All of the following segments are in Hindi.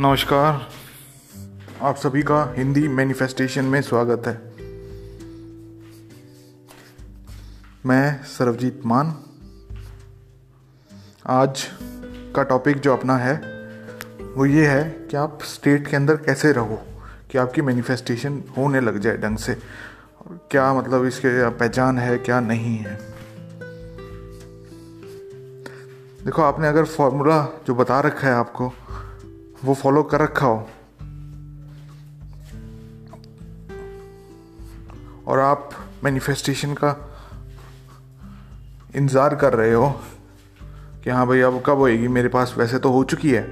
नमस्कार। आप सभी का हिंदी मैनिफेस्टेशन में स्वागत है। मैं सरवजीत मान। आज का टॉपिक जो अपना है, वो ये है कि आप स्टेट के अंदर कैसे रहो, कि आपकी मैनिफेस्टेशन होने लग जाए ढंग से। और क्या मतलब इसके पहचान है, क्या नहीं है? देखो, आपने अगर फॉर्मूला जो बता रखा है आपको वो फॉलो कर रखा हो। और आप मैनिफेस्टेशन का इंतज़ार कर रहे हो कि हाँ भाई, अब कब होएगी? मेरे पास वैसे तो हो चुकी है।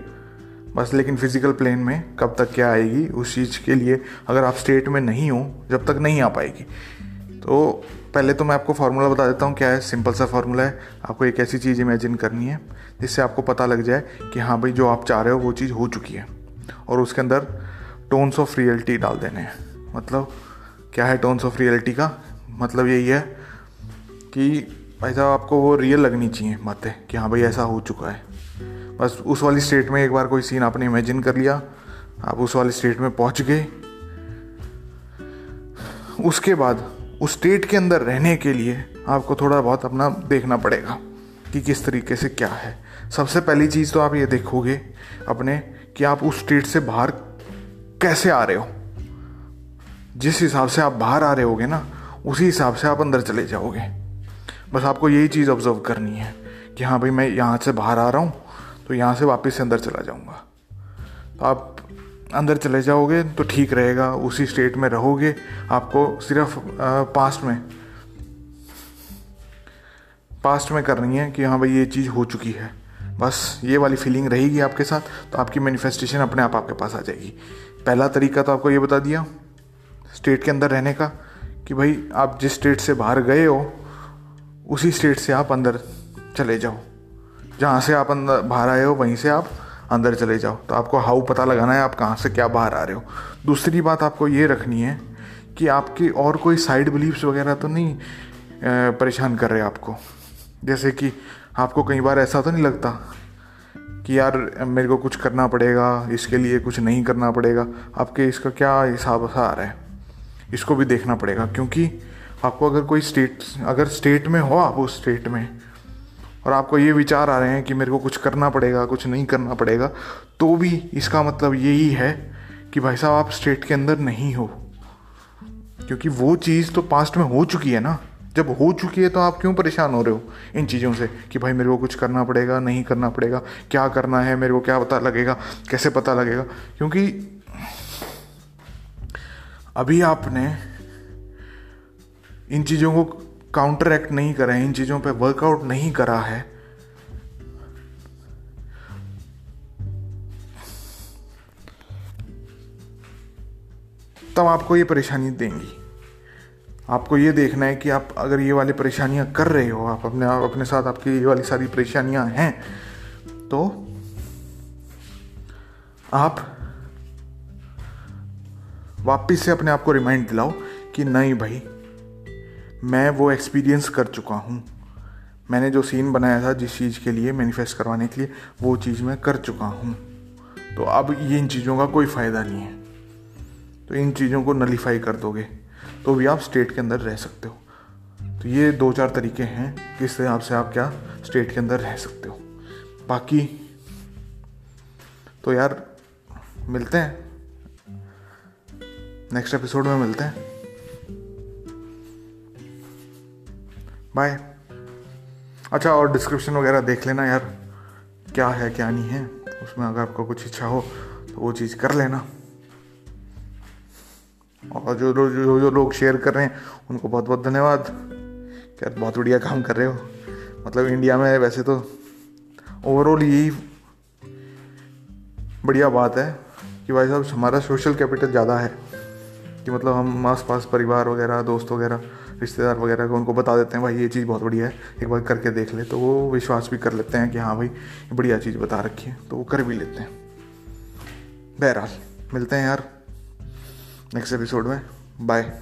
बस लेकिन फ़िज़िकल प्लेन में कब तक क्या आएगी, उस चीज़ के लिए अगर आप स्टेट में नहीं हो, जब तक नहीं आ पाएगी। तो पहले तो मैं आपको फार्मूला बता देता हूँ, क्या है? सिंपल सा फार्मूला है। आपको एक ऐसी चीज़ इमेजिन करनी है, जिससे आपको पता लग जाए कि हाँ भाई, जो आप चाह रहे हो, वो चीज़ हो चुकी है। और उसके अंदर टोन्स ऑफ़ रियलिटी डाल देने हैं। मतलब क्या है टोन्स ऑफ़ रियलिटी का? मतलब यही है कि भाई साहब, आपको वो रियल लगनी चाहिए बातें, कि हाँ भाई, ऐसा हो चुका है। बस उस वाली स्टेट में एक बार कोई सीन आपने इमेजिन कर लिया, आप उस वाली स्टेट में पहुँच गए। उसके बाद उस स्टेट के अंदर रहने के लिए आपको थोड़ा बहुत अपना देखना पड़ेगा कि किस तरीके से क्या है। सबसे पहली चीज़ तो आप ये देखोगे अपने कि आप उस स्टेट से बाहर कैसे आ रहे हो। जिस हिसाब से आप बाहर आ रहे होगे ना, उसी हिसाब से आप अंदर चले जाओगे। बस आपको यही चीज़ ऑब्ज़र्व करनी है कि हाँ भाई मैं यहाँ से बाहर आ रहा हूँ तो यहाँ से वापस से अंदर चला जाऊँगा। तो आप अंदर चले जाओगे तो ठीक रहेगा, उसी स्टेट में रहोगे, आपको सिर्फ़ पास्ट में पास्ट में करनी है कि हाँ भाई ये चीज़ हो चुकी है। बस ये वाली फीलिंग रहेगी आपके साथ तो आपकी मैनिफेस्टेशन अपने आप आपके पास आ जाएगी। पहला तरीका तो आपको ये बता दिया स्टेट के अंदर रहने का, कि भाई आप जिस स्टेट से बाहर गए हो, उसी स्टेट से आप अंदर चले जाओ। जहाँ से आप अंदर, बाहर आए हो, वहीं से आप अंदर चले जाओ। तो आपको हाउ पता लगाना है आप कहाँ से क्या बाहर आ रहे हो। दूसरी बात आपको ये रखनी है कि आपकी और कोई साइड बिलीव्स वगैरह तो नहीं परेशान कर रहे आपको। जैसे कि आपको कई बार ऐसा तो नहीं लगता कि यार, मेरे को कुछ करना पड़ेगा, इसके लिए कुछ नहीं करना पड़ेगा। आपके इसका क्या हिसाब सा आ रहा है? इसको भी देखना पड़ेगा, क्योंकि आपको अगर कोई स्टेट अगर स्टेट में हो आप उस स्टेट में और आपको ये विचार आ रहे हैं कि मेरे को कुछ करना पड़ेगा, कुछ नहीं करना पड़ेगा तो भी इसका मतलब यही है कि भाई साहब, आप स्टेट के अंदर नहीं हो। क्योंकि वो चीज़ तो पास्ट में हो चुकी है ना। जब हो चुकी है तो आप क्यों परेशान हो रहे हो इन चीज़ों से कि भाई मेरे को कुछ करना पड़ेगा, नहीं करना पड़ेगा, क्या करना है, मेरे को क्या पता लगेगा, कैसे पता लगेगा? क्योंकि अभी आपने इन चीज़ों को काउंटर एक्ट नहीं करा है इन चीज़ों पे वर्कआउट नहीं करा है। तब आपको ये परेशानी देंगी। आपको ये देखना है कि आप अगर ये वाली परेशानियाँ कर रहे हो, आप अपने आप अपने साथ आपकी ये वाली सारी परेशानियाँ हैं तो आप वापिस से अपने आप को रिमाइंड दिलाओ कि नहीं भाई मैं वो एक्सपीरियंस कर चुका हूँ। मैंने जो सीन बनाया था जिस चीज़ के लिए मैनिफेस्ट करवाने के लिए, वो चीज़ मैं कर चुका हूँ। तो अब ये इन चीज़ों का कोई फ़ायदा नहीं है। तो इन चीज़ों को नलीफाई कर दोगे तो भी आप स्टेट के अंदर रह सकते हो। तो ये दो चार तरीके हैं किस हिसाब से आप क्या स्टेट के अंदर रह सकते हो। बाकी तो यार, मिलते हैं। नेक्स्ट एपिसोड में मिलते हैं। बाय अच्छा और डिस्क्रिप्शन वगैरह देख लेना यार। क्या है क्या नहीं है उसमें अगर आपको कुछ इच्छा हो तो वो चीज़ कर लेना। और जो जो जो, जो लोग शेयर कर रहे हैं उनको बहुत बहुत धन्यवाद। क्या बहुत बढ़िया काम कर रहे हो। मतलब इंडिया में वैसे तो ओवरऑल यही बढ़िया बात है कि भाई साहब हमारा सोशल कैपिटल ज़्यादा है। कि मतलब हम आस पास परिवार वगैरह, दोस्त वगैरह, रिश्तेदार वगैरह को उनको बता देते हैं, भाई, ये चीज़ बहुत बढ़िया है, एक बार करके देख ले। तो वो विश्वास भी कर लेते हैं कि हाँ भाई बढ़िया चीज़ बता रखी है। तो वो कर भी लेते हैं। बहरहाल, मिलते हैं यार नेक्स्ट एपिसोड में। बाय।